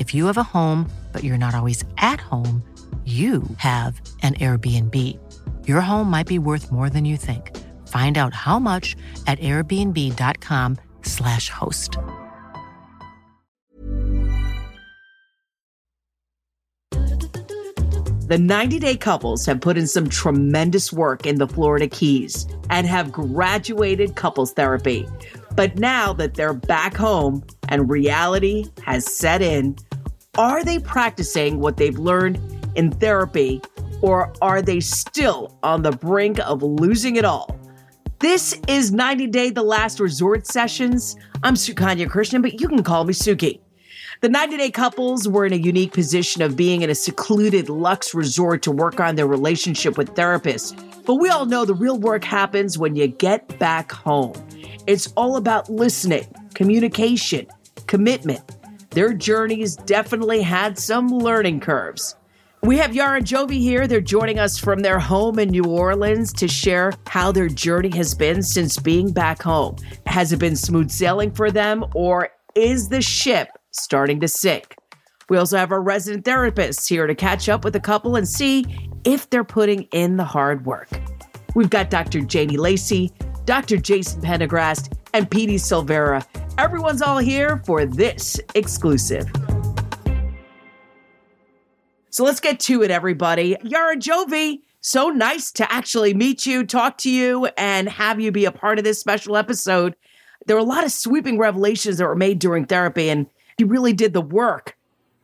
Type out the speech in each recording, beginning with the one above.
If you have a home, but you're not always at home, you have an Airbnb. Your home might be worth more than you think. Find out how much at airbnb.com/slash host. The 90 Day Couples have put in some tremendous work in the Florida Keys and have graduated couples therapy. But now that they're back home and reality has set in, are they practicing what they've learned in therapy, or are they still on the brink of losing it all? This is 90 Day The Last Resort Sessions. I'm Sukanya Krishnan, but you can call me Suki. The 90 Day couples were in a unique position of being in a secluded luxe resort to work on their relationship with therapists. But we all know the real work happens when you get back home. It's all about listening, communication, commitment. Their journeys definitely had some learning curves. We have Yara Jovi here. They're joining us from their home in New Orleans to share how their journey has been since being back home. Has it been smooth sailing for them, or is the ship starting to sink? We also have our resident therapists here to catch up with the couple and see if they're putting in the hard work. We've got Dr. Janie Lacey, Dr. Jason Pendergrast, and Petey Silvera. Everyone's all here for this exclusive. So let's get to it, everybody. Yara Jovi, so nice to actually meet you, talk to you, and have you be a part of this special episode. There were a lot of sweeping revelations that were made during therapy, and you really did the work.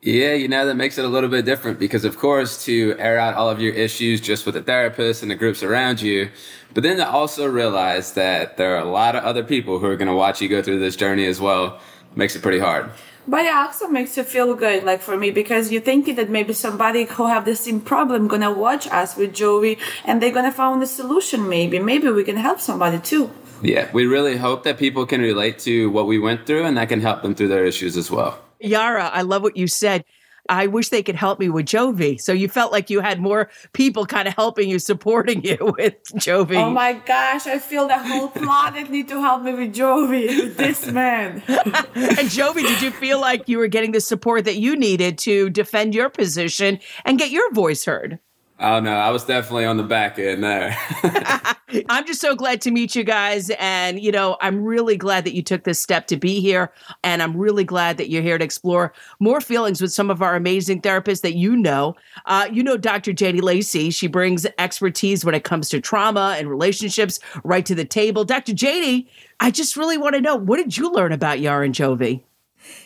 Yeah, you know, that makes it a little bit different because, of course, to air out all of your issues just with the therapist and the groups around you, but then to also realize that there are a lot of other people who are going to watch you go through this journey as well makes it pretty hard. But it also makes you feel good, like for me, because you're thinking that maybe somebody who have the same problem gonna watch us with Joey and they're gonna find a solution maybe. Maybe we can help somebody too. Yeah, we really hope that people can relate to what we went through and that can help them through their issues as well. Yara, I love what you said. I wish they could help me with Jovi. So you felt like you had more people kind of helping you, supporting you with Jovi. Oh my gosh, I feel the whole planet need to help me with Jovi, with this man. and Jovi, did you feel like you were getting the support that you needed to defend your position and get your voice heard? Oh no, I was definitely on the back end there. I'm just so glad to meet you guys. And, you know, I'm really glad that you took this step to be here. And I'm really glad that you're here to explore more feelings with some of our amazing therapists that you know. Uh, you know, Dr. Janie Lacey, she brings expertise when it comes to trauma and relationships right to the table. Dr. Janie, I just really want to know what did you learn about Yara and Jovi?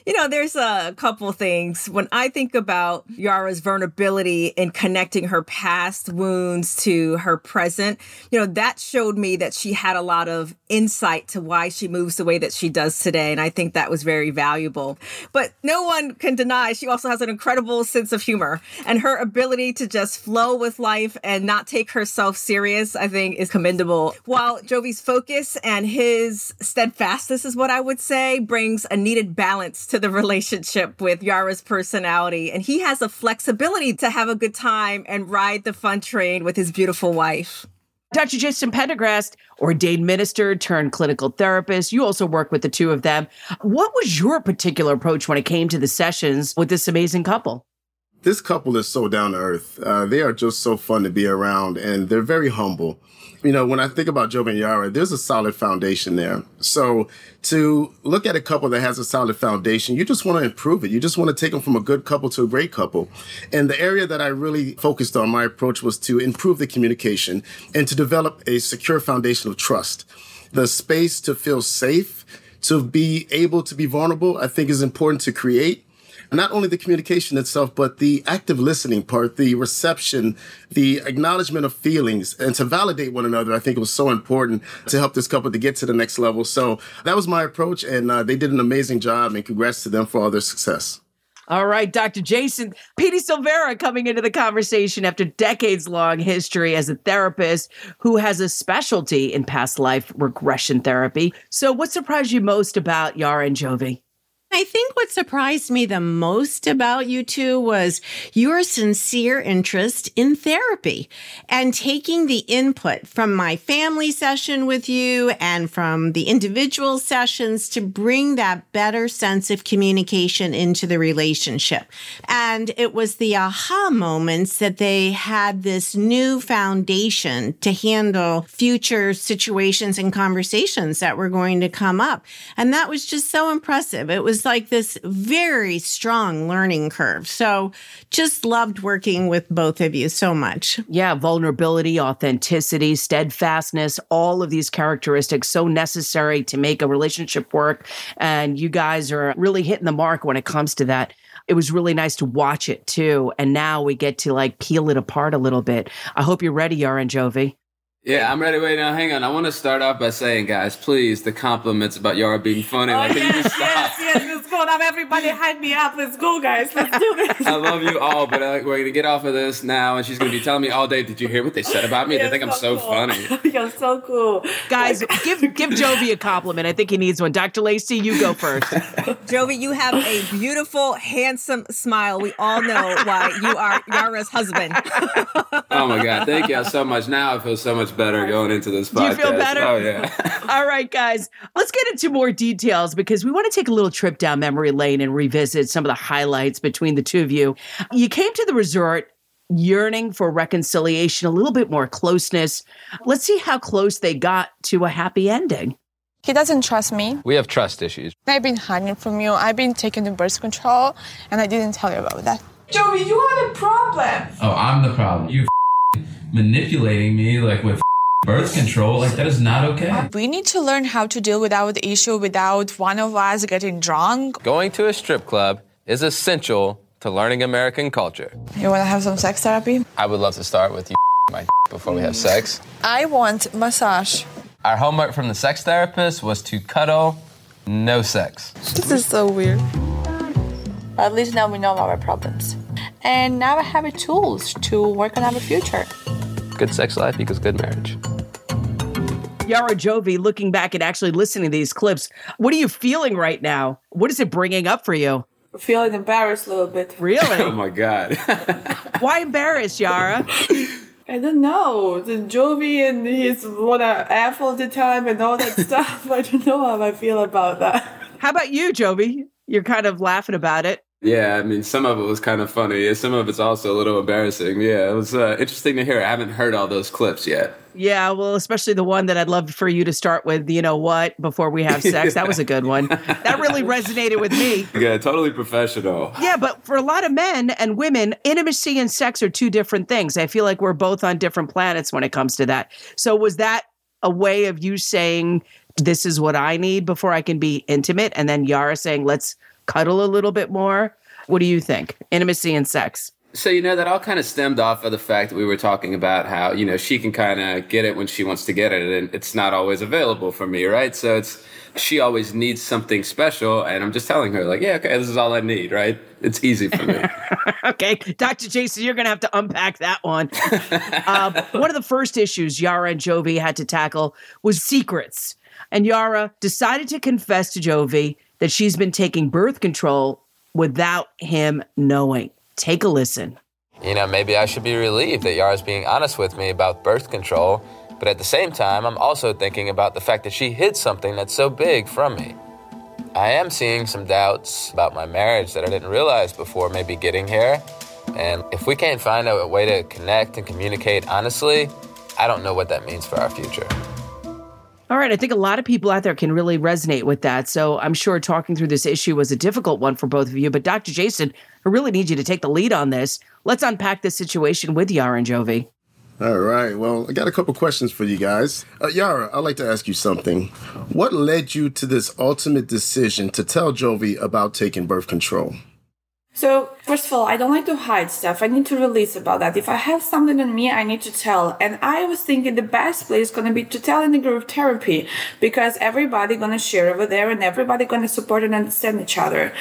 You know, there's a couple things. When I think about Yara's vulnerability in connecting her past wounds to her present, you know, that showed me that she had a lot of insight to why she moves the way that she does today. And I think that was very valuable. But no one can deny she also has an incredible sense of humor and her ability to just flow with life and not take herself serious, I think is commendable. While Jovi's focus and his steadfastness is what I would say brings a needed balance to the relationship with Yara's personality. And he has a flexibility to have a good time and ride the fun train with his beautiful wife. Dr. Jason Pendergrast, ordained minister turned clinical therapist. You also work with the two of them. What was your particular approach when it came to the sessions with this amazing couple? This couple is so down to earth. Uh, they are just so fun to be around and they're very humble you know, when I think about Jovi and Yara, there's a solid foundation there. So to look at a couple that has a solid foundation, you just want to improve it. You just want to take them from a good couple to a great couple. And the area that I really focused on my approach was to improve the communication and to develop a secure foundation of trust. The space to feel safe, to be able to be vulnerable, I think is important to create not only the communication itself, but the active listening part, the reception, the acknowledgement of feelings, and to validate one another. I think it was so important to help this couple to get to the next level. So that was my approach, and uh, they did an amazing job. And congrats to them for all their success. All right, Dr. Jason, Petey Silvera coming into the conversation after decades long history as a therapist who has a specialty in past life regression therapy. So, what surprised you most about Yara and Jovi? I think what surprised me the most about you two was your sincere interest in therapy and taking the input from my family session with you and from the individual sessions to bring that better sense of communication into the relationship. And it was the aha moments that they had this new foundation to handle future situations and conversations that were going to come up. And that was just so impressive. It was was like this very strong learning curve. So just loved working with both of you so much. Yeah, vulnerability, authenticity, steadfastness, all of these characteristics so necessary to make a relationship work. And you guys are really hitting the mark when it comes to that it was really nice to watch it too. And now we get to like peel it apart a little bit. I hope you're ready, Yara and Jovi. Yeah, I'm ready. Wait, now hang on. I want to start off by saying, guys, please, the compliments about Yara being funny. Oh, like, yes, yes, yes. Let's go. Now everybody hype me up. Let's go, guys. Let's do this. I love you all, but uh, we're gonna get off of this now, and she's gonna be telling me all day. Did you hear what they said about me? they think I'm so cool. funny. You're so cool, guys. give give Jovi a compliment. I think he needs one. Dr. Lacey, you go first. Jovi, you have a beautiful, handsome smile. We all know why you are Yara's husband. oh my god, thank y'all so much. Now I feel so much better going into this podcast. Do you feel better? Oh yeah. all right, guys. Let's get into more details because we want to take a little trip down memory lane and revisit some of the highlights between the two of you. You came to the resort yearning for reconciliation, a little bit more closeness. Let's see how close they got to a happy ending. He doesn't trust me. We have trust issues. I've been hiding from you. I've been taking the birth control, and I didn't tell you about that. Joey, you have a problem. Oh, I'm the problem. You manipulating me like with birth control like that is not okay. Uh, we need to learn how to deal without the issue without one of us getting drunk. Going to a strip club is essential to learning american culture. You want to have some sex therapy? I would love to start with you my before we have sex. I want massage. Our homework from the sex therapist was to cuddle no sex. This is so weird. At least now we know our problems. And now i have the tools to work on our future good sex life equals good marriage Yara Jovi, looking back and actually listening to these clips, what are you feeling right now? What is it bringing up for you? Feeling embarrassed a little bit. Really? oh my God. Why embarrassed, Yara? I don't know. The Jovi and his what an a F all the time and all that stuff. I don't know how I feel about that. How about you, Jovi? You're kind of laughing about it. Yeah, I mean, some of it was kind of funny. Some of it's also a little embarrassing. Yeah, it was uh, interesting to hear. I haven't heard all those clips yet. Yeah, well, especially the one that I'd love for you to start with, you know what, before we have sex. That was a good one. That really resonated with me. Yeah, totally professional. Yeah, but for a lot of men and women, intimacy and sex are two different things. I feel like we're both on different planets when it comes to that. So, was that a way of you saying, this is what I need before I can be intimate? And then Yara saying, let's cuddle a little bit more? What do you think? Intimacy and sex. So, you know, that all kind of stemmed off of the fact that we were talking about how, you know, she can kind of get it when she wants to get it, and it's not always available for me, right? So it's, she always needs something special, and I'm just telling her, like, yeah, okay, this is all I need, right? It's easy for me. okay, Dr. Jason, you're going to have to unpack that one. uh, one of the first issues Yara and Jovi had to tackle was secrets. And Yara decided to confess to Jovi that she's been taking birth control without him knowing. Take a listen. You know, maybe I should be relieved that Yara's being honest with me about birth control, but at the same time, I'm also thinking about the fact that she hid something that's so big from me. I am seeing some doubts about my marriage that I didn't realize before maybe getting here. And if we can't find a way to connect and communicate honestly, I don't know what that means for our future. All right. I think a lot of people out there can really resonate with that. So I'm sure talking through this issue was a difficult one for both of you. But Dr. Jason, I really need you to take the lead on this. Let's unpack this situation with Yara and Jovi. All right. Well, I got a couple questions for you guys. Uh, Yara, I'd like to ask you something. What led you to this ultimate decision to tell Jovi about taking birth control? So, first of all, I don't like to hide stuff. I need to release about that. If I have something on me, I need to tell. And I was thinking the best place is going to be to tell in the group therapy because everybody going to share over there and everybody going to support and understand each other.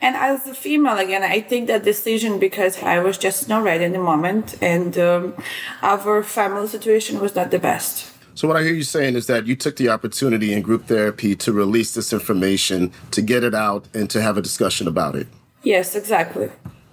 And as a female, again, I take that decision because I was just not ready in the moment and um, our family situation was not the best. So, what I hear you saying is that you took the opportunity in group therapy to release this information, to get it out, and to have a discussion about it. Yes, exactly.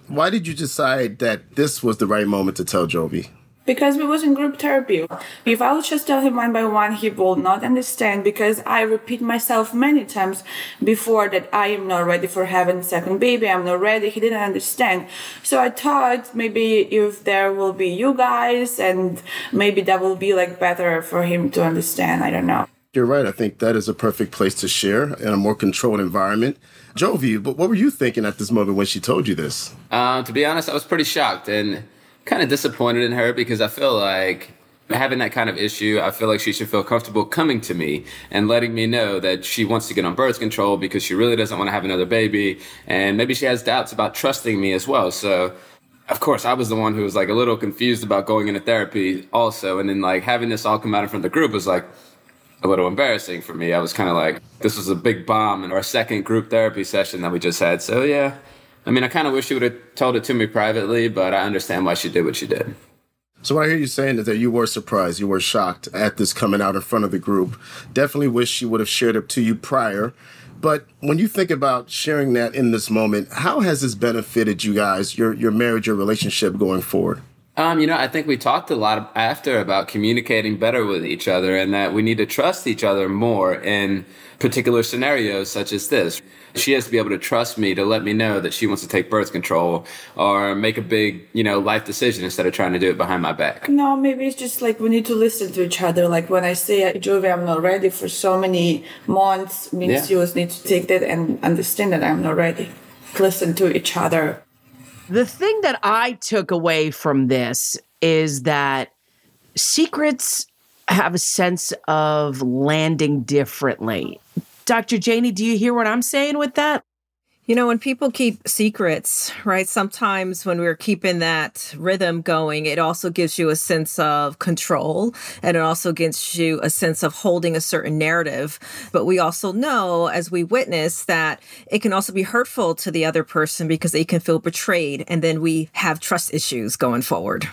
Why did you decide that this was the right moment to tell Jovi? Because we was in group therapy. If I would just tell him one by one, he will not understand because I repeat myself many times before that I am not ready for having a second baby. I'm not ready. He didn't understand. So I thought maybe if there will be you guys and maybe that will be like better for him to understand. I don't know. You're right. I think that is a perfect place to share in a more controlled environment. Jovi, but what were you thinking at this moment when she told you this? Uh, to be honest, I was pretty shocked and kind of disappointed in her because I feel like having that kind of issue, I feel like she should feel comfortable coming to me and letting me know that she wants to get on birth control because she really doesn't want to have another baby. And maybe she has doubts about trusting me as well. So, of course, I was the one who was like a little confused about going into therapy also. And then like having this all come out in front of the group was like, a little embarrassing for me. I was kind of like, this was a big bomb in our second group therapy session that we just had. So, yeah, I mean, I kind of wish she would have told it to me privately, but I understand why she did what she did. So, what I hear you saying is that you were surprised, you were shocked at this coming out in front of the group. Definitely wish she would have shared it to you prior. But when you think about sharing that in this moment, how has this benefited you guys, your, your marriage, your relationship going forward? Um, you know, I think we talked a lot after about communicating better with each other and that we need to trust each other more in particular scenarios such as this. She has to be able to trust me to let me know that she wants to take birth control or make a big, you know, life decision instead of trying to do it behind my back. No, maybe it's just like we need to listen to each other. Like when I say, Jovi, I'm not ready for so many months, means yeah. you need to take that and understand that I'm not ready. Listen to each other the thing that I took away from this is that secrets have a sense of landing differently. Dr. Janie, do you hear what I'm saying with that? You know, when people keep secrets, right? Sometimes when we're keeping that rhythm going, it also gives you a sense of control and it also gives you a sense of holding a certain narrative. But we also know, as we witness, that it can also be hurtful to the other person because they can feel betrayed. And then we have trust issues going forward.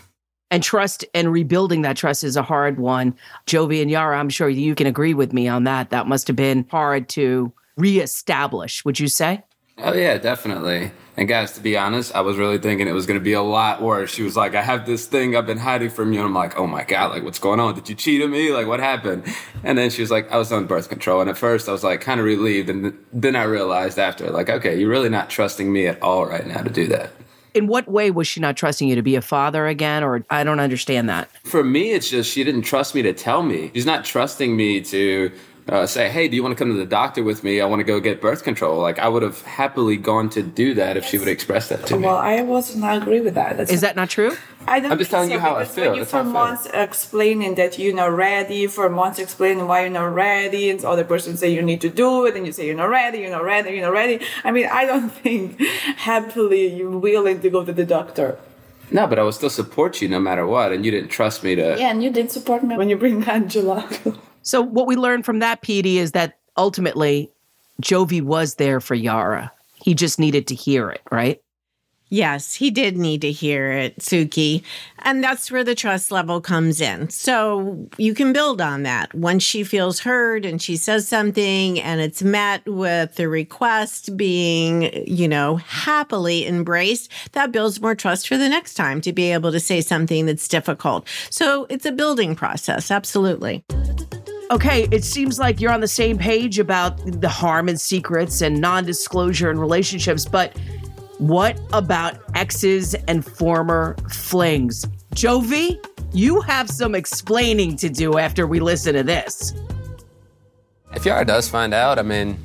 And trust and rebuilding that trust is a hard one. Jovi and Yara, I'm sure you can agree with me on that. That must have been hard to reestablish, would you say? Oh yeah, definitely. And guys, to be honest, I was really thinking it was going to be a lot worse. She was like, "I have this thing I've been hiding from you," and I'm like, "Oh my god, like what's going on? Did you cheat on me? Like what happened?" And then she was like, "I was on birth control." And at first, I was like kind of relieved, and then I realized after, like, okay, you're really not trusting me at all right now to do that. In what way was she not trusting you to be a father again? Or I don't understand that. For me, it's just she didn't trust me to tell me. She's not trusting me to uh, say, "Hey, do you want to come to the doctor with me? I want to go get birth control." Like I would have happily gone to do that if she would express that to me. Well, I was not agree with that. That's Is that not true? I don't I'm just telling so, you how I because feel. When you That's how I for months explaining that you're not ready, for months explaining why you're not ready, and the other person say you need to do it, and you say you're not ready, you're not ready, you're not ready. I mean, I don't think happily you're willing to go to the doctor. No, but I would still support you no matter what, and you didn't trust me to. Yeah, and you didn't support me when you bring Angela. So what we learned from that, Petey is that ultimately Jovi was there for Yara. He just needed to hear it, right? Yes, he did need to hear it, Suki. And that's where the trust level comes in. So you can build on that. Once she feels heard and she says something and it's met with the request being, you know, happily embraced, that builds more trust for the next time to be able to say something that's difficult. So it's a building process. Absolutely. Okay, it seems like you're on the same page about the harm and secrets and non disclosure in relationships, but what about exes and former flings? Jovi, you have some explaining to do after we listen to this. If Yara does find out, I mean,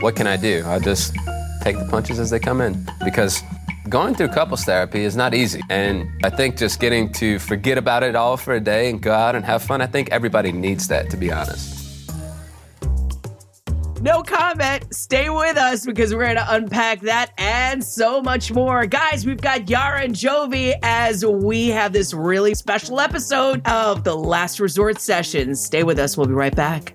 what can I do? I just take the punches as they come in because going through couples therapy is not easy. And I think just getting to forget about it all for a day and go out and have fun, I think everybody needs that, to be honest. No comment. Stay with us because we're going to unpack that and so much more. Guys, we've got Yara and Jovi as we have this really special episode of the Last Resort Sessions. Stay with us. We'll be right back.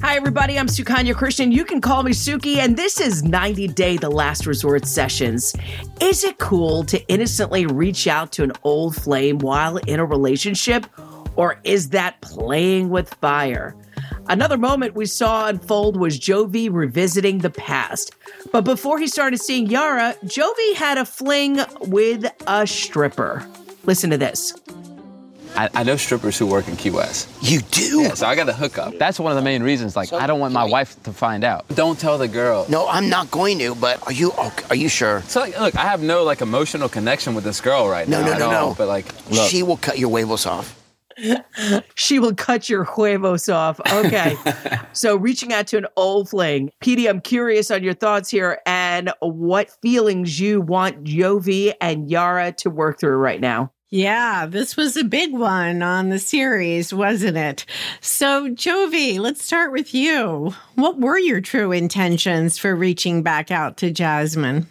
Hi, everybody. I'm Sukanya Krishnan. You can call me Suki, and this is 90 Day The Last Resort Sessions. Is it cool to innocently reach out to an old flame while in a relationship, or is that playing with fire? Another moment we saw unfold was Jovi revisiting the past. But before he started seeing Yara, Jovi had a fling with a stripper. Listen to this. I, I know strippers who work in Key West. You do? Yeah, so I got the hookup. That's one of the main reasons. Like, I don't want my wife to find out. Don't tell the girl. No, I'm not going to. But are you? okay- Are you sure? So, like, look, I have no like emotional connection with this girl right No, now. no, at no, no. But like, look, She will cut your huevos off. She will cut your huevos off. Okay. so reaching out to an old fling. Petey, I'm curious on your thoughts here and what feelings you want Jovi and Yara to work through right now. Yeah, this was a big one on the series, wasn't it? So, Jovi, let's start with you. What were your true intentions for reaching back out to Jasmine?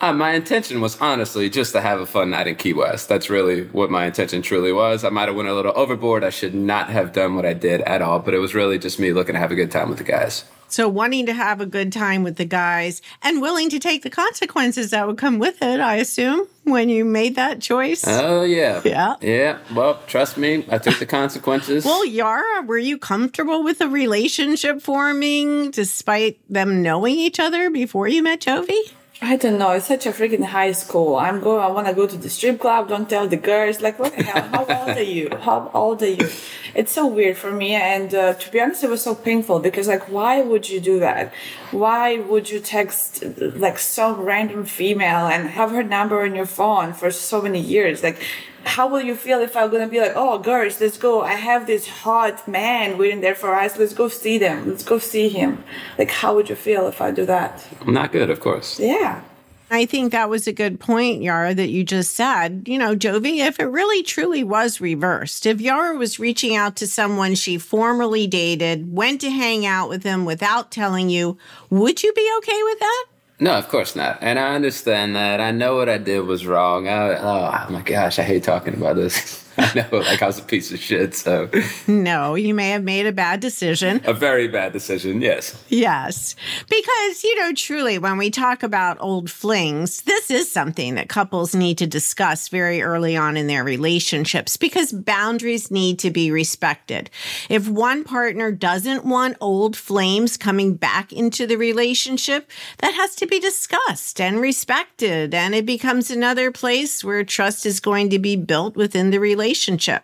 Uh, my intention was honestly just to have a fun night in Key West. That's really what my intention truly was. I might have went a little overboard. I should not have done what I did at all, but it was really just me looking to have a good time with the guys. So, wanting to have a good time with the guys and willing to take the consequences that would come with it, I assume, when you made that choice. Oh, yeah. Yeah. Yeah. Well, trust me, I took the consequences. Well, Yara, were you comfortable with a relationship forming despite them knowing each other before you met Jovi? I don't know. It's such a freaking high school. I'm going. I want to go to the strip club. Don't tell the girls. Like, what the hell? How old are you? How old are you? It's so weird for me. And uh, to be honest, it was so painful because, like, why would you do that? Why would you text like some random female and have her number on your phone for so many years? Like, how will you feel if I'm gonna be like, oh, girls, let's go. I have this hot man waiting there for us. Let's go see them. Let's go see him. Like, how would you feel if I do that? Not good, of course. Yeah. I think that was a good point, Yara, that you just said. You know, Jovi, if it really truly was reversed, if Yara was reaching out to someone she formerly dated, went to hang out with them without telling you, would you be okay with that? No, of course not. And I understand that. I know what I did was wrong. I, oh my gosh, I hate talking about this. I know, like I was a piece of shit. So, no, you may have made a bad decision. A very bad decision, yes. Yes. Because, you know, truly, when we talk about old flings, this is something that couples need to discuss very early on in their relationships because boundaries need to be respected. If one partner doesn't want old flames coming back into the relationship, that has to be discussed and respected. And it becomes another place where trust is going to be built within the relationship relationship.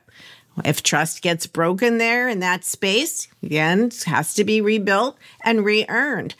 If trust gets broken there in that space, again, it has to be rebuilt and re earned.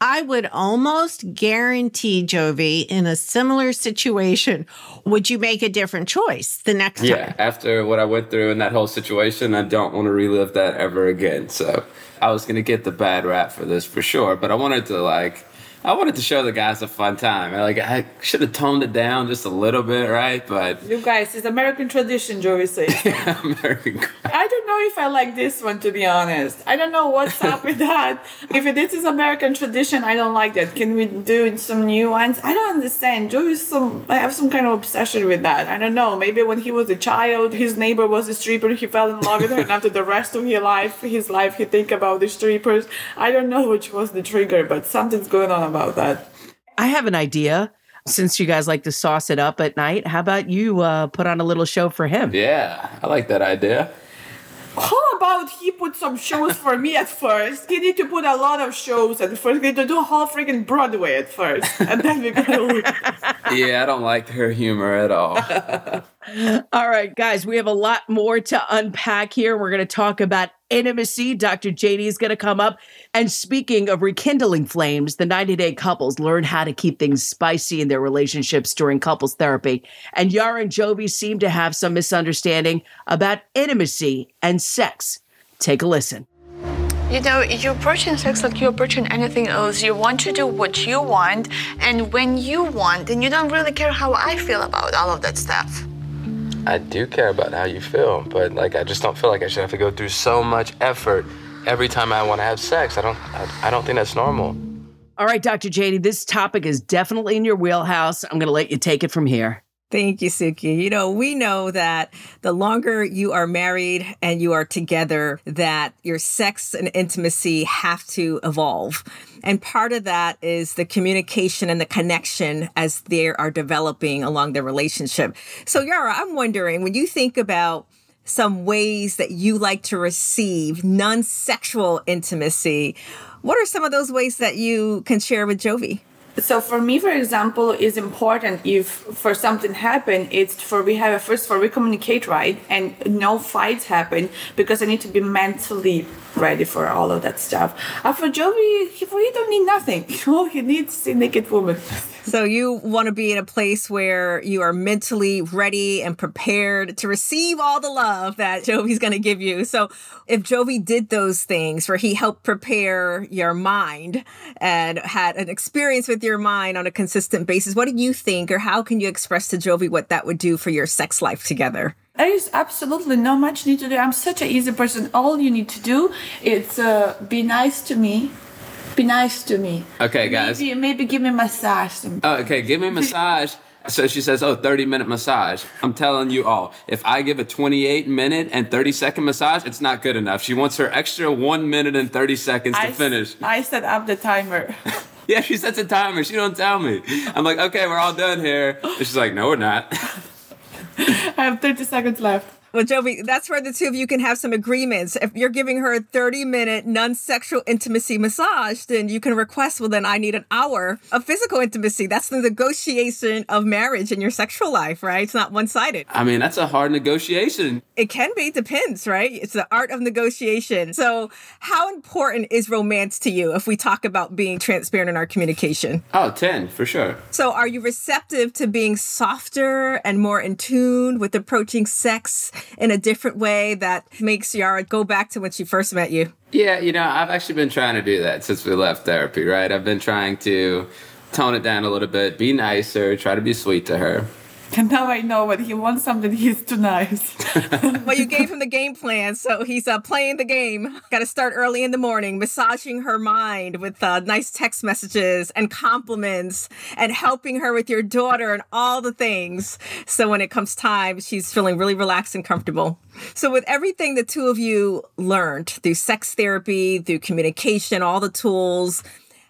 I would almost guarantee, Jovi, in a similar situation, would you make a different choice the next yeah, time? Yeah, after what I went through in that whole situation, I don't want to relive that ever again. So I was going to get the bad rap for this for sure, but I wanted to like I wanted to show the guys a fun time. Like I should have toned it down just a little bit, right? But you guys, it's American tradition, Joey says. American. I don't know if I like this one to be honest. I don't know what's up with that. If this is American tradition, I don't like that. Can we do some new ones? I don't understand. Joey some I have some kind of obsession with that. I don't know. Maybe when he was a child, his neighbor was a stripper. He fell in love with her, and after the rest of his life, his life, he think about the strippers. I don't know which was the trigger, but something's going on about that. I have an idea. Since you guys like to sauce it up at night, how about you uh, put on a little show for him? Yeah, I like that idea. How about he put some shows for me at first? He need to put a lot of shows at first. He need to do a whole freaking Broadway at first, and then we're gonna. yeah, I don't like her humor at all. all right, guys, we have a lot more to unpack here. We're going to talk about intimacy. Dr. JD is going to come up. And speaking of rekindling flames, the 90 day couples learn how to keep things spicy in their relationships during couples therapy. And Yara and Jovi seem to have some misunderstanding about intimacy and sex. Take a listen. You know, you're approaching sex like you're approaching anything else. You want to do what you want and when you want, and you don't really care how I feel about all of that stuff. I do care about how you feel, but like I just don't feel like I should have to go through so much effort every time I want to have sex. I don't I, I don't think that's normal. All right, Dr. JD, this topic is definitely in your wheelhouse. I'm going to let you take it from here. Thank you, Suki. You know, we know that the longer you are married and you are together, that your sex and intimacy have to evolve. And part of that is the communication and the connection as they are developing along their relationship. So, Yara, I'm wondering when you think about some ways that you like to receive non sexual intimacy, what are some of those ways that you can share with Jovi? So for me for example is important if for something happen it's for we have a first for we communicate right? And no fights happen because i need to be mentally ready for all of that stuff. Uh, for Jovi, he really don't need nothing. All he needs is a naked woman. So you want to be in a place where you are mentally ready and prepared to receive all the love that Jovi's going to give you. So if Jovi did those things where he helped prepare your mind and had an experience with your mind on a consistent basis, what do you think or how can you express to Jovi what that would do for your sex life together? There is absolutely no much need to do. I'm such an easy person. All you need to do is uh, be nice to me. Be nice to me. Okay, guys. Maybe, maybe give me a massage. Oh, okay, give me a massage. So she says, oh, 30 minute massage. I'm telling you all, if I give a 28 minute and 30 second massage, it's not good enough. She wants her extra one minute and 30 seconds to I, finish. I set up the timer. Yeah, she sets a timer. She don't tell me. I'm like, okay, we're all done here. And she's like, no, we're not. I have 30 seconds left. Well, Jovi, that's where the two of you can have some agreements. If you're giving her a 30 minute non sexual intimacy massage, then you can request, well, then I need an hour of physical intimacy. That's the negotiation of marriage in your sexual life, right? It's not one sided. I mean, that's a hard negotiation. It can be, depends, right? It's the art of negotiation. So, how important is romance to you if we talk about being transparent in our communication? Oh, 10, for sure. So, are you receptive to being softer and more in tune with approaching sex in a different way that makes Yara go back to when she first met you? Yeah, you know, I've actually been trying to do that since we left therapy, right? I've been trying to tone it down a little bit, be nicer, try to be sweet to her. And now I know when he wants something, he's too nice. well, you gave him the game plan, so he's uh, playing the game. Got to start early in the morning, massaging her mind with uh, nice text messages and compliments, and helping her with your daughter and all the things. So when it comes time, she's feeling really relaxed and comfortable. So, with everything the two of you learned through sex therapy, through communication, all the tools,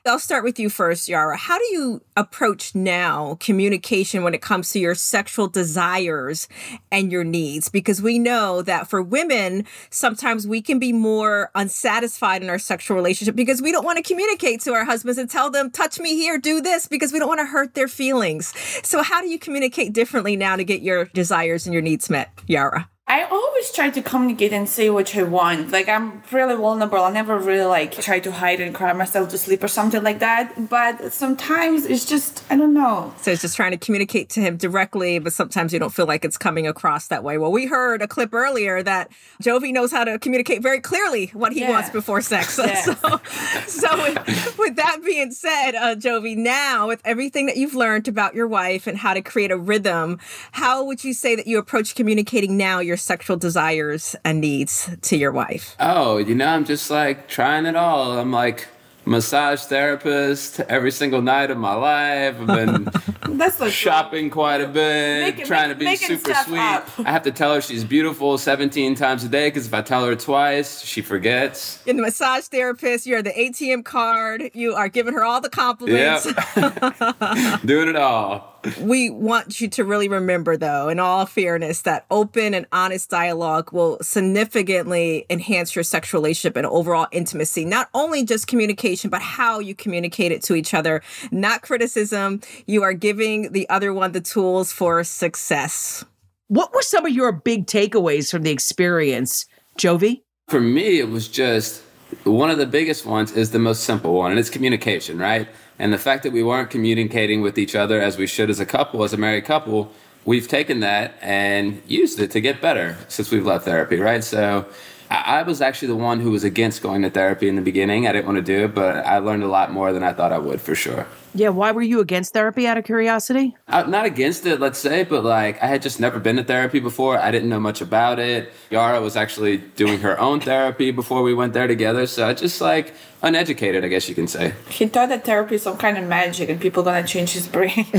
I'll start with you first, Yara. How do you approach now communication when it comes to your sexual desires and your needs? Because we know that for women, sometimes we can be more unsatisfied in our sexual relationship because we don't want to communicate to our husbands and tell them, touch me here, do this, because we don't want to hurt their feelings. So, how do you communicate differently now to get your desires and your needs met, Yara? I always try to communicate and say what I want. Like I'm really vulnerable. I never really like try to hide and cry myself to sleep or something like that. But sometimes it's just I don't know. So it's just trying to communicate to him directly, but sometimes you don't feel like it's coming across that way. Well, we heard a clip earlier that Jovi knows how to communicate very clearly what he Yeah. wants before sex. Yes. So, so with, with that being said, uh, Jovi, now with everything that you've learned about your wife and how to create a rhythm, how would you say that you approach communicating now your sexual desires and needs to your wife? Oh, you know, I'm just like trying it all. I'm like massage therapist every single night of my life. I've been That's not shopping quite a bit, Making- trying to be super sweet. up. I have to tell her she's beautiful 17 times a day because if I tell her twice, she forgets. You're the massage therapist, you're the ATM card, you are giving her all the compliments. Doing it all. We want you to really remember, though, in all fairness, that open and honest dialogue will significantly enhance your sexual relationship and overall intimacy. Not only just communication, but how you communicate it to each other. Not criticism. You are giving the other one the tools for success. What were some of your big takeaways from the experience, Jovi? For me, it was just one of the biggest ones is the most simple one, and it's communication, right? And the fact that we weren't communicating with each other as we should as a couple, as a married couple, we've taken that and used it to get better since we've left therapy, right? So I was actually the one who was against going to therapy in the beginning. I didn't want to do it, but I learned a lot more than I thought I would for sure. Yeah, why were you against therapy out of curiosity? Uh, not against it, let's say, but like I had just never been to therapy before. I didn't know much about it. Yara was actually doing her own therapy before we went there together, so I just like uneducated, I guess you can say. He thought that therapy is some kind of magic and people gonna change his brain.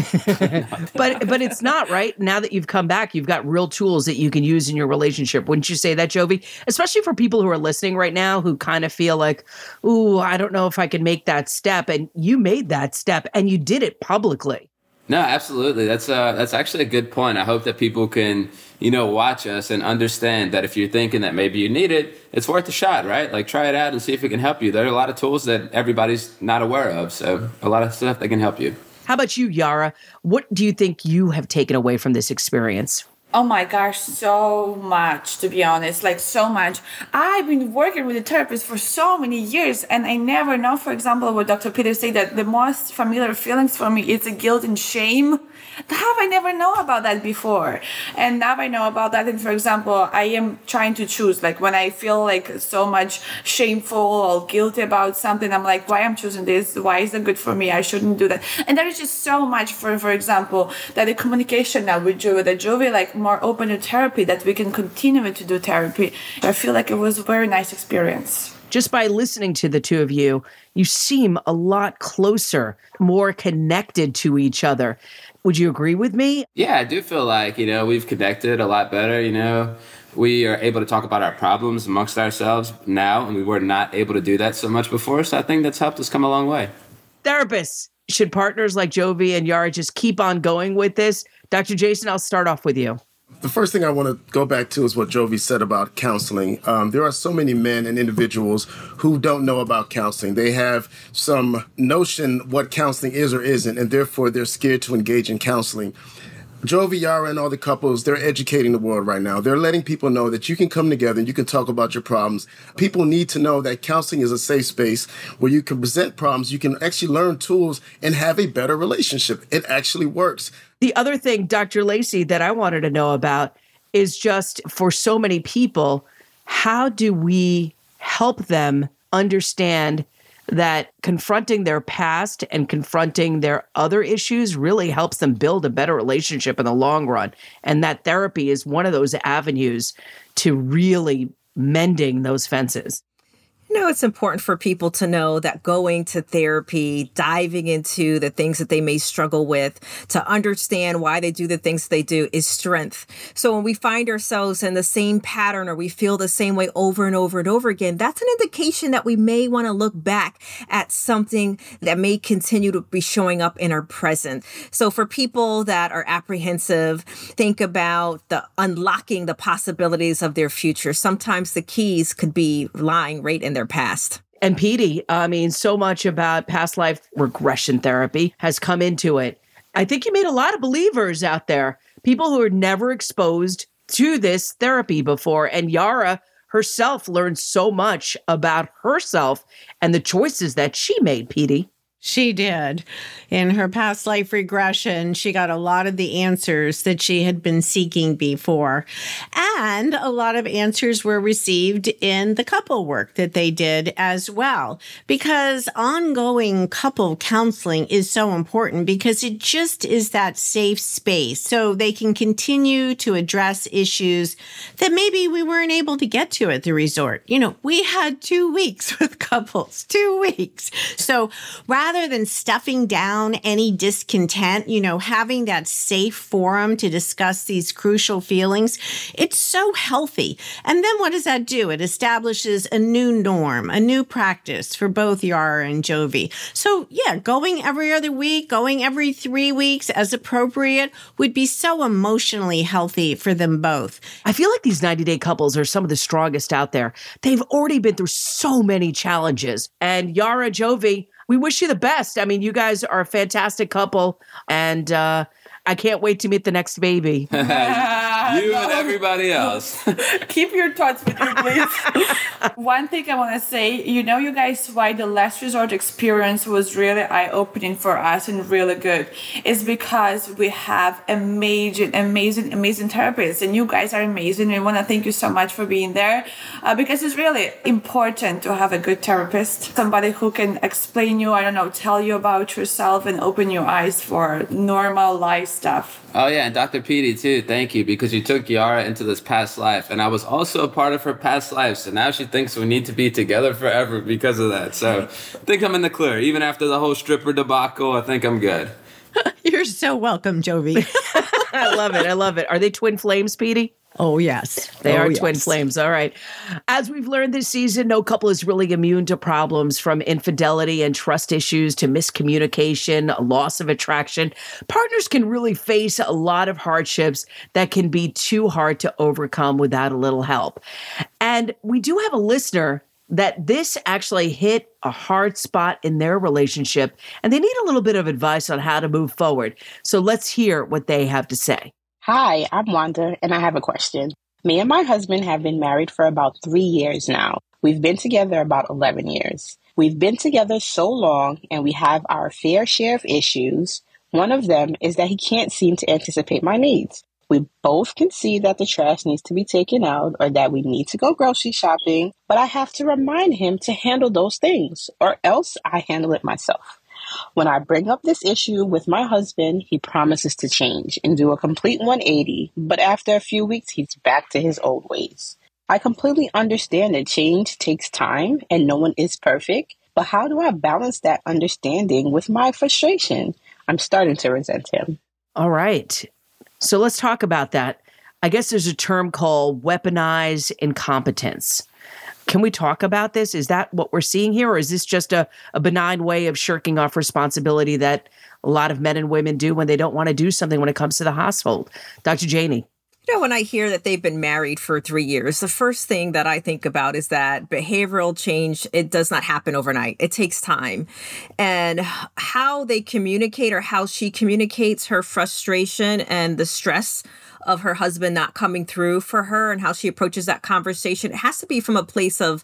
But but it's not, right? Now that you've come back, you've got real tools that you can use in your relationship. Wouldn't you say that, Jovi? Especially for people who are listening right now who kind of feel like, "Ooh, I don't know if I can make that step." And you made that step and you did it publicly. No, absolutely. That's uh that's actually a good point. I hope that people can, you know, watch us and understand that if you're thinking that maybe you need it, it's worth a shot, right? Like try it out and see if it can help you. There are a lot of tools that everybody's not aware of, so a lot of stuff that can help you. How about you, Yara? What do you think you have taken away from this experience? Oh my gosh, so much to be honest, like so much. I've been working with a therapist for so many years, and I never know, for example, what Dr. Peter said that the most familiar feelings for me is the guilt and shame. How I never know about that before? And now I know about that. And for example, I am trying to choose, like when I feel like so much shameful or guilty about something, I'm like, why I'm choosing this? Why is it good for me? I shouldn't do that. And there is just so much for, for example, that the communication now with Jovi, that Jovi like more open to therapy, that we can continue to do therapy. I feel like it was a very nice experience. Just by listening to the two of you, you seem a lot closer, more connected to each other. Would you agree with me? Yeah, I do feel like, you know, we've connected a lot better, you know. We are able to talk about our problems amongst ourselves now, and we were not able to do that so much before. So I think that's helped us come a long way. Therapists, should partners like Jovi and Yara just keep on going with this? Dr. Jason, I'll start off with you. The first thing I want to go back to is what Jovi said about counseling. Um, there are so many men and individuals who don't know about counseling. They have some notion what counseling is or isn't, and therefore they're scared to engage in counseling. Jovi, Yara, and all the couples, they're educating the world right now. They're letting people know that you can come together and you can talk about your problems. People need to know that counseling is a safe space where you can present problems, you can actually learn tools and have a better relationship. It actually works. The other thing, Dr. Lacey, that I wanted to know about is just for so many people, how do we help them understand that confronting their past and confronting their other issues really helps them build a better relationship in the long run. And that therapy is one of those avenues to really mending those fences. Know, it's important for people to know that going to therapy, diving into the things that they may struggle with, to understand why they do the things they do is strength. So when we find ourselves in the same pattern or we feel the same way over and over and over again, that's an indication that we may want to look back at something that may continue to be showing up in our present. So for people that are apprehensive, think about the unlocking the possibilities of their future. Sometimes the keys could be lying right in their past. And Petey, I mean, so much about past life regression therapy has come into it. I think you made a lot of believers out there, people who are never exposed to this therapy before. And Yara herself learned so much about herself and the choices that she made, Petey. She did. In her past life regression, she got a lot of the answers that she had been seeking before. And a lot of answers were received in the couple work that they did as well. Because ongoing couple counseling is so important because it just is that safe space so they can continue to address issues that maybe we weren't able to get to at the resort. You know, we had two weeks with couples, two weeks. So rather rather than stuffing down any discontent, you know, having that safe forum to discuss these crucial feelings, it's so healthy. And then what does that do? It establishes a new norm, a new practice for both Yara and Jovi. So, yeah, going every other week, going every three weeks as appropriate would be so emotionally healthy for them both. I feel like these 90 day couples are some of the strongest out there. They've already been through so many challenges. And Yara, Jovi, we wish you the best. I mean, you guys are a fantastic couple, and uh, I can't wait to meet the next baby. you and everybody else. Keep your thoughts with you, please. One thing I want to say, you know, you guys, why the last resort experience was really eye opening for us and really good is because we have amazing, amazing, amazing therapists, and you guys are amazing. We want to thank you so much for being there uh, because it's really important to have a good therapist, somebody who can explain you, I don't know, tell you about yourself and open your eyes for normal life stuff. Oh yeah, and Dr. Petey too. Thank you because you took Yara into this past life, and I was also a part of her past life. So now she thinks we need to be together forever because of that. So I think I'm in the clear. Even after the whole stripper debacle, I think I'm good. You're so welcome, Jovi. I love it. I love it. Are they twin flames, Petey? Oh, yes. They oh, are yes. twin flames. All right. As we've learned this season, no couple is really immune to problems from infidelity and trust issues to miscommunication, loss of attraction. Partners can really face a lot of hardships that can be too hard to overcome without a little help. And we do have a listener that this actually hit a hard spot in their relationship and they need a little bit of advice on how to move forward. So let's hear what they have to say. Hi, I'm Wanda, and I have a question. Me and my husband have been married for about three years now. We've been together about 11 years. We've been together so long, and we have our fair share of issues. One of them is that he can't seem to anticipate my needs. We both can see that the trash needs to be taken out or that we need to go grocery shopping, but I have to remind him to handle those things, or else I handle it myself. When I bring up this issue with my husband, he promises to change and do a complete 180, but after a few weeks, he's back to his old ways. I completely understand that change takes time and no one is perfect, but how do I balance that understanding with my frustration? I'm starting to resent him. All right. So let's talk about that. I guess there's a term called weaponized incompetence. Can we talk about this? Is that what we're seeing here? Or is this just a, a benign way of shirking off responsibility that a lot of men and women do when they don't want to do something when it comes to the household? Dr. Janie. You know, when I hear that they've been married for three years, the first thing that I think about is that behavioral change, it does not happen overnight. It takes time. And how they communicate or how she communicates her frustration and the stress of her husband not coming through for her and how she approaches that conversation, it has to be from a place of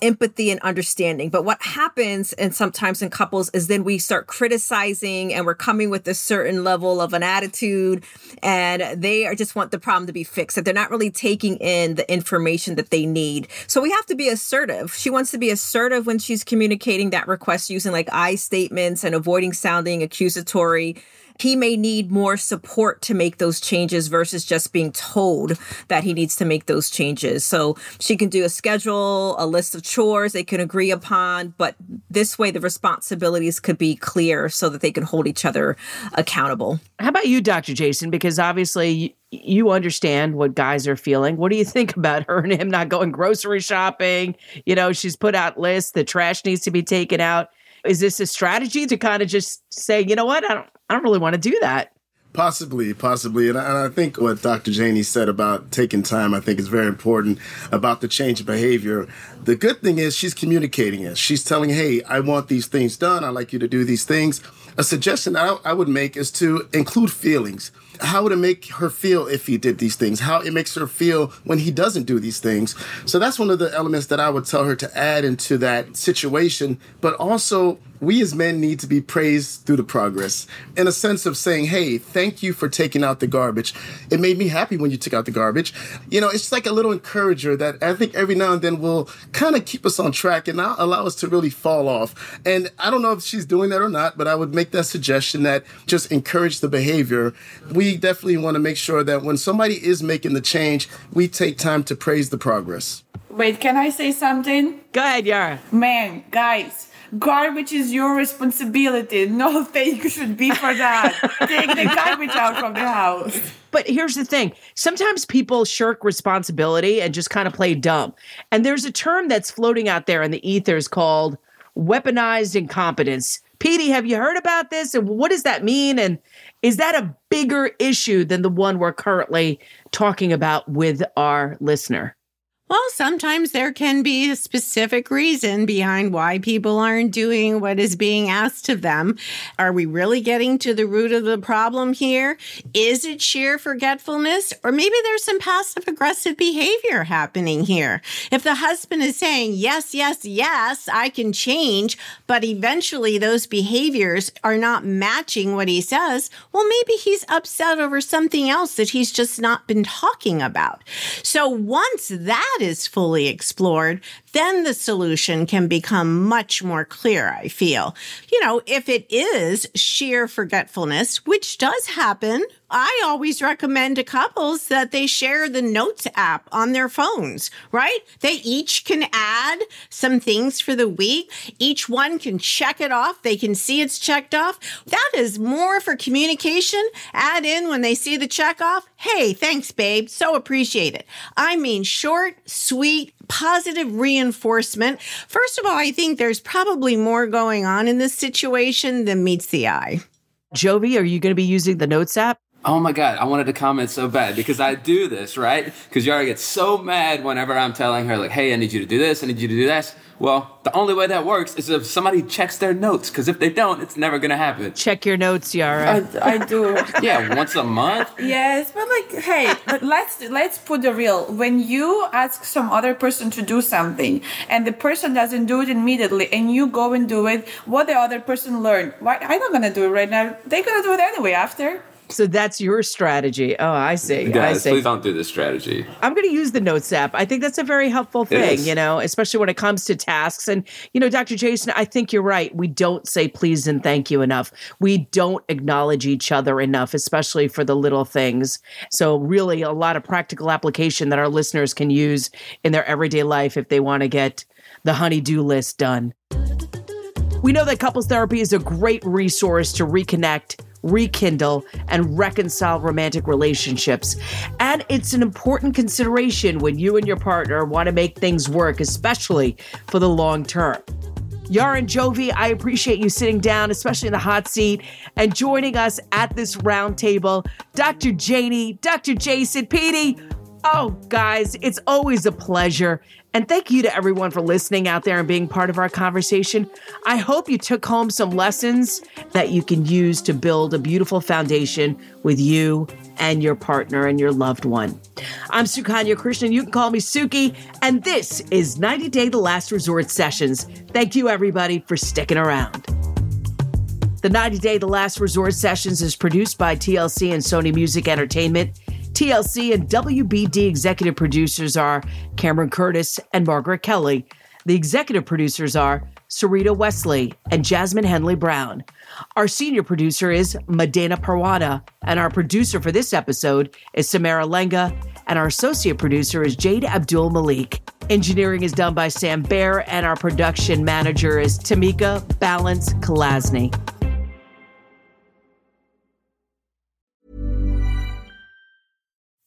empathy and understanding. But what happens, and sometimes in couples, is then we start criticizing and we're coming with a certain level of an attitude, and they are just want the problem to be fixed. That they're not really taking in the information that they need. So we have to be assertive. She wants to be assertive when she's communicating that request using like I statements and avoiding sounding accusatory he may need more support to make those changes versus just being told that he needs to make those changes. So she can do a schedule, a list of chores they can agree upon, but this way the responsibilities could be clear so that they can hold each other accountable. How about you, Dr. Jason? Because obviously you understand what guys are feeling. What do you think about her and him not going grocery shopping? You know, she's put out lists, the trash needs to be taken out. Is this a strategy to kind of just say, you know what, I don't, I don't really want to do that? Possibly, possibly. And I, and I, think what Dr. Janie said about taking time, I think is very important about the change of behavior. The good thing is she's communicating it. She's telling, hey, I want these things done. I like you to do these things. A suggestion I, I would make is to include feelings how would it make her feel if he did these things? How it makes her feel when he doesn't do these things. So that's one of the elements that I would tell her to add into that situation. But also, we as men need to be praised through the progress in a sense of saying, Hey, thank you for taking out the garbage. It made me happy when you took out the garbage. You know, it's like a little encourager that I think every now and then will kind of keep us on track and not allow us to really fall off. And I don't know if she's doing that or not, but I would make that suggestion that just encourage the behavior. We definitely want to make sure that when somebody is making the change, we take time to praise the progress. Wait, can I say something? Go ahead, Yara. Man, guys, garbage is your responsibility. No thank you should be for that. Take the garbage out from the house. But here's the thing sometimes people shirk responsibility and just kind of play dumb. And there's a term that's floating out there in the ethers called weaponized incompetence. Petey, have you heard about this? And what does that mean? And is that a bigger issue than the one we're currently talking about with our listener? Well, sometimes there can be a specific reason behind why people aren't doing what is being asked of them. Are we really getting to the root of the problem here? Is it sheer forgetfulness? Or maybe there's some passive aggressive behavior happening here. If the husband is saying, yes, yes, yes, I can change, but eventually those behaviors are not matching what he says, well, maybe he's upset over something else that he's just not been talking about. So once that is fully explored, then the solution can become much more clear, I feel. You know, if it is sheer forgetfulness, which does happen, I always recommend to couples that they share the Notes app on their phones, right? They each can add some things for the week. Each one can check it off. They can see it's checked off. That is more for communication. Add in when they see the check off. Hey, thanks, babe. So appreciate it. I mean, short, sweet, positive reinforcement. First of all, I think there's probably more going on in this situation than meets the eye. Jovi, are you going to be using the Notes app? Oh my god, I wanted to comment so bad because I do this, right? Because Yara gets so mad whenever I'm telling her, like, hey, I need you to do this, I need you to do this. Well, the only way that works is if somebody checks their notes, because if they don't, it's never gonna happen. Check your notes, Yara. I, I do. yeah, once a month. Yes, but like, hey, but let's let's put the real. When you ask some other person to do something, and the person doesn't do it immediately, and you go and do it, what the other person learned? Why I'm not gonna do it right now. They're gonna do it anyway after. So that's your strategy. Oh, I see. I see. please don't do this strategy. I'm going to use the Notes app. I think that's a very helpful thing, you know, especially when it comes to tasks. And, you know, Dr. Jason, I think you're right. We don't say please and thank you enough. We don't acknowledge each other enough, especially for the little things. So, really, a lot of practical application that our listeners can use in their everyday life if they want to get the honey-do list done. We know that couples therapy is a great resource to reconnect, rekindle, and reconcile romantic relationships. And it's an important consideration when you and your partner want to make things work, especially for the long term. Yara and Jovi, I appreciate you sitting down, especially in the hot seat, and joining us at this roundtable. Dr. Janie, Dr. Jason, Petey. Oh, guys, it's always a pleasure. And thank you to everyone for listening out there and being part of our conversation. I hope you took home some lessons that you can use to build a beautiful foundation with you and your partner and your loved one. I'm Sukanya Krishnan. You can call me Suki. And this is 90 Day The Last Resort Sessions. Thank you, everybody, for sticking around. The 90 Day The Last Resort Sessions is produced by TLC and Sony Music Entertainment. TLC and WBD executive producers are Cameron Curtis and Margaret Kelly. The executive producers are Sarita Wesley and Jasmine Henley Brown. Our senior producer is Medina Parwada, and our producer for this episode is Samara Lenga, and our associate producer is Jade Abdul Malik. Engineering is done by Sam Bear, and our production manager is Tamika Balance Kalasny.